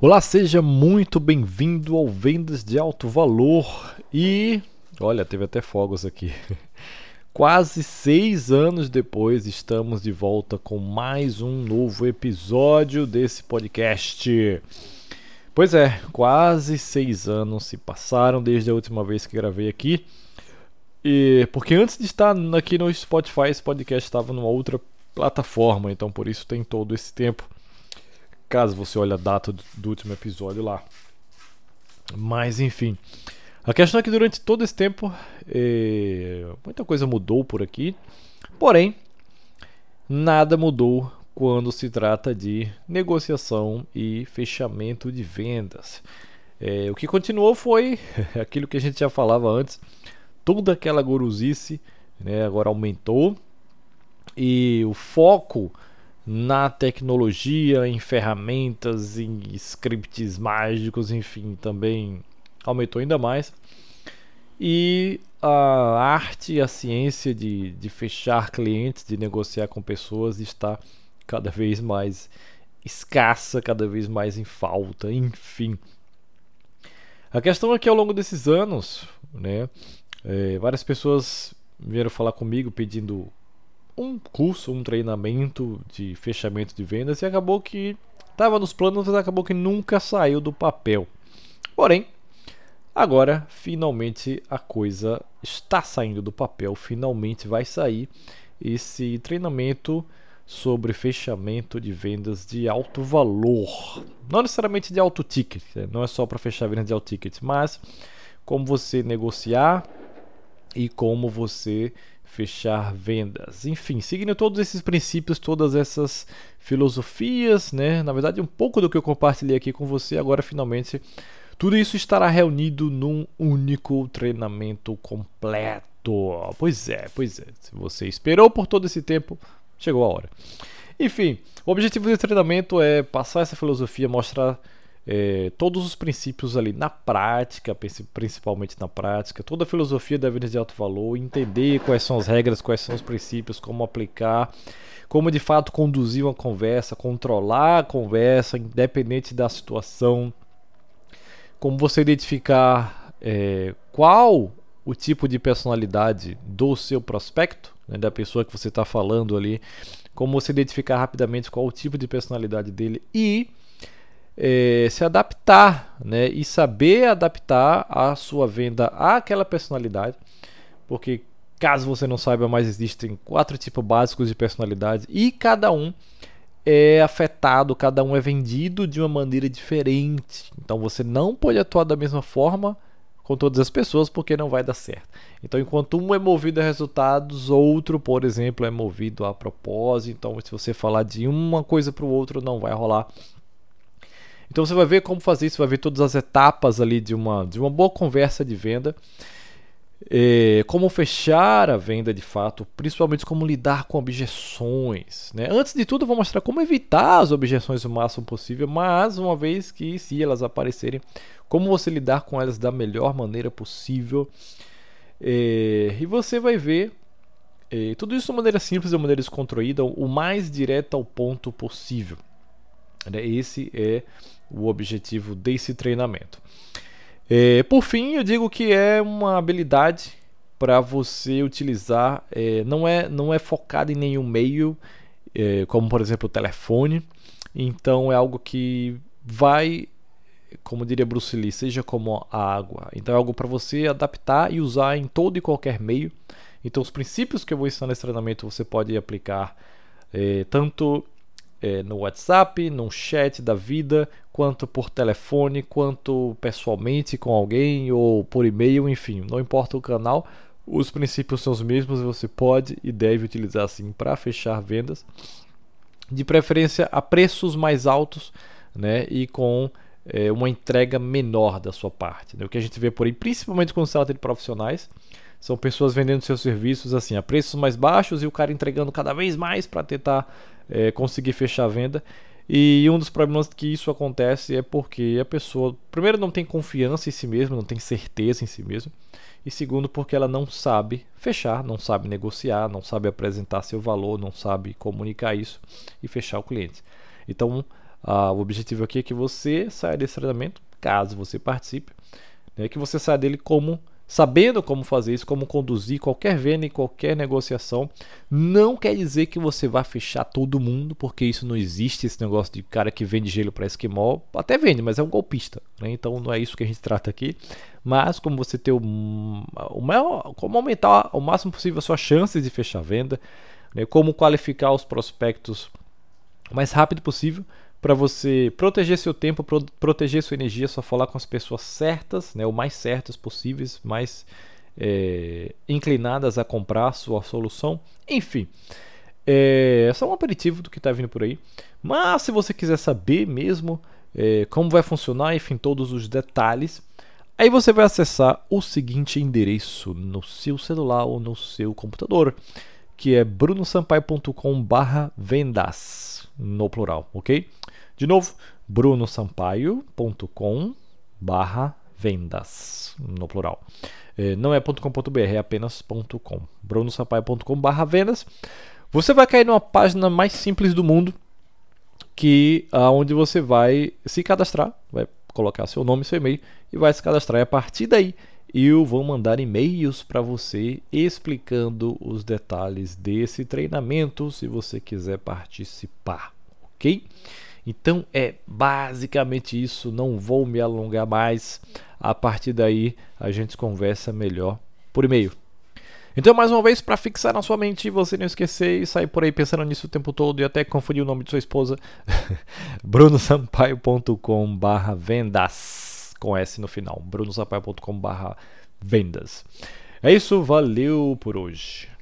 Olá, seja muito bem-vindo ao Vendas de Alto Valor. E olha, teve até fogos aqui. Quase seis anos depois, estamos de volta com mais um novo episódio desse podcast. Pois é, quase seis anos se passaram desde a última vez que gravei aqui. E porque antes de estar aqui no Spotify, esse podcast estava numa outra plataforma, então por isso tem todo esse tempo caso você olhe a data do, último episódio lá. Mas enfim, a questão é que durante todo esse tempo é, muita coisa mudou por aqui, porém nada mudou quando se trata de negociação e fechamento de vendas. É, o que continuou foi aquilo que a gente já falava antes, toda aquela goruzice né, agora aumentou e o foco na tecnologia, em ferramentas, em scripts mágicos, enfim, também aumentou ainda mais. E a arte e a ciência de, de fechar clientes, de negociar com pessoas está cada vez mais escassa, cada vez mais em falta, enfim. A questão é que ao longo desses anos, né, é, várias pessoas vieram falar comigo pedindo um curso, um treinamento de fechamento de vendas e acabou que estava nos planos, mas acabou que nunca saiu do papel. Porém, agora finalmente a coisa está saindo do papel, finalmente vai sair esse treinamento sobre fechamento de vendas de alto valor. Não necessariamente de alto ticket, né? não é só para fechar vendas de alto ticket, mas como você negociar e como você fechar vendas. Enfim, seguindo todos esses princípios, todas essas filosofias, né? Na verdade, um pouco do que eu compartilhei aqui com você, agora finalmente tudo isso estará reunido num único treinamento completo. Pois é, pois é. Se você esperou por todo esse tempo, chegou a hora. Enfim, o objetivo desse treinamento é passar essa filosofia, mostrar é, todos os princípios ali na prática, principalmente na prática, toda a filosofia da vida de alto valor, entender quais são as regras, quais são os princípios, como aplicar, como de fato conduzir uma conversa, controlar a conversa, independente da situação, como você identificar é, qual o tipo de personalidade do seu prospecto, né, da pessoa que você está falando ali, como você identificar rapidamente qual o tipo de personalidade dele e é, se adaptar né, e saber adaptar a sua venda àquela personalidade, porque caso você não saiba, mais existem quatro tipos básicos de personalidade e cada um é afetado, cada um é vendido de uma maneira diferente. Então você não pode atuar da mesma forma com todas as pessoas porque não vai dar certo. Então, enquanto um é movido a resultados, outro, por exemplo, é movido a propósito. Então, se você falar de uma coisa para o outro, não vai rolar. Então você vai ver como fazer isso, vai ver todas as etapas ali de uma, de uma boa conversa de venda. É, como fechar a venda de fato, principalmente como lidar com objeções. Né? Antes de tudo, eu vou mostrar como evitar as objeções o máximo possível, mas uma vez que, se elas aparecerem, como você lidar com elas da melhor maneira possível. É, e você vai ver é, tudo isso de maneira simples, de maneira descontraída, o mais direto ao ponto possível. Né? Esse é o objetivo desse treinamento. É, por fim, eu digo que é uma habilidade para você utilizar, é, não, é, não é focado em nenhum meio, é, como por exemplo o telefone, então é algo que vai, como diria Bruce Lee, seja como a água. Então é algo para você adaptar e usar em todo e qualquer meio. Então os princípios que eu vou ensinar nesse treinamento você pode aplicar é, tanto é, no WhatsApp, no chat da vida, quanto por telefone, quanto pessoalmente com alguém ou por e-mail, enfim, não importa o canal, os princípios são os mesmos, você pode e deve utilizar assim para fechar vendas, de preferência a preços mais altos, né, e com é, uma entrega menor da sua parte. Né? O que a gente vê por aí, principalmente quando se trata de profissionais, são pessoas vendendo seus serviços assim a preços mais baixos e o cara entregando cada vez mais para tentar é, conseguir fechar a venda. E um dos problemas que isso acontece é porque a pessoa, primeiro, não tem confiança em si mesma, não tem certeza em si mesma, e segundo, porque ela não sabe fechar, não sabe negociar, não sabe apresentar seu valor, não sabe comunicar isso e fechar o cliente. Então, o objetivo aqui é que você saia desse treinamento, caso você participe, né, que você saia dele como sabendo como fazer isso, como conduzir qualquer venda e qualquer negociação. Não quer dizer que você vai fechar todo mundo, porque isso não existe, esse negócio de cara que vende gelo para esquimó. Até vende, mas é um golpista. Né? Então não é isso que a gente trata aqui. Mas como você ter o, o maior, como aumentar o máximo possível as suas chances de fechar a venda, né? como qualificar os prospectos o mais rápido possível para você proteger seu tempo, pro, proteger sua energia, só falar com as pessoas certas, né, o mais certas possíveis, mais é, inclinadas a comprar sua solução. Enfim, é só um aperitivo do que está vindo por aí. Mas se você quiser saber mesmo é, como vai funcionar, enfim, todos os detalhes, aí você vai acessar o seguinte endereço no seu celular ou no seu computador, que é brunosampaio.com/vendas no plural, ok? De novo, brunosampaio.com barra vendas, no plural. É, não é .com.br, é apenas .com. brunosampaio.com barra vendas. Você vai cair numa página mais simples do mundo, que aonde você vai se cadastrar, vai colocar seu nome e seu e-mail e vai se cadastrar. E a partir daí, eu vou mandar e-mails para você explicando os detalhes desse treinamento, se você quiser participar, ok? Então é basicamente isso, não vou me alongar mais. A partir daí a gente conversa melhor por e-mail. Então, mais uma vez, para fixar na sua mente, você não esquecer e sair por aí pensando nisso o tempo todo e até confundir o nome de sua esposa, brunosampaio.com/barra vendas com S no final, brunosampaio.com/barra vendas. É isso, valeu por hoje.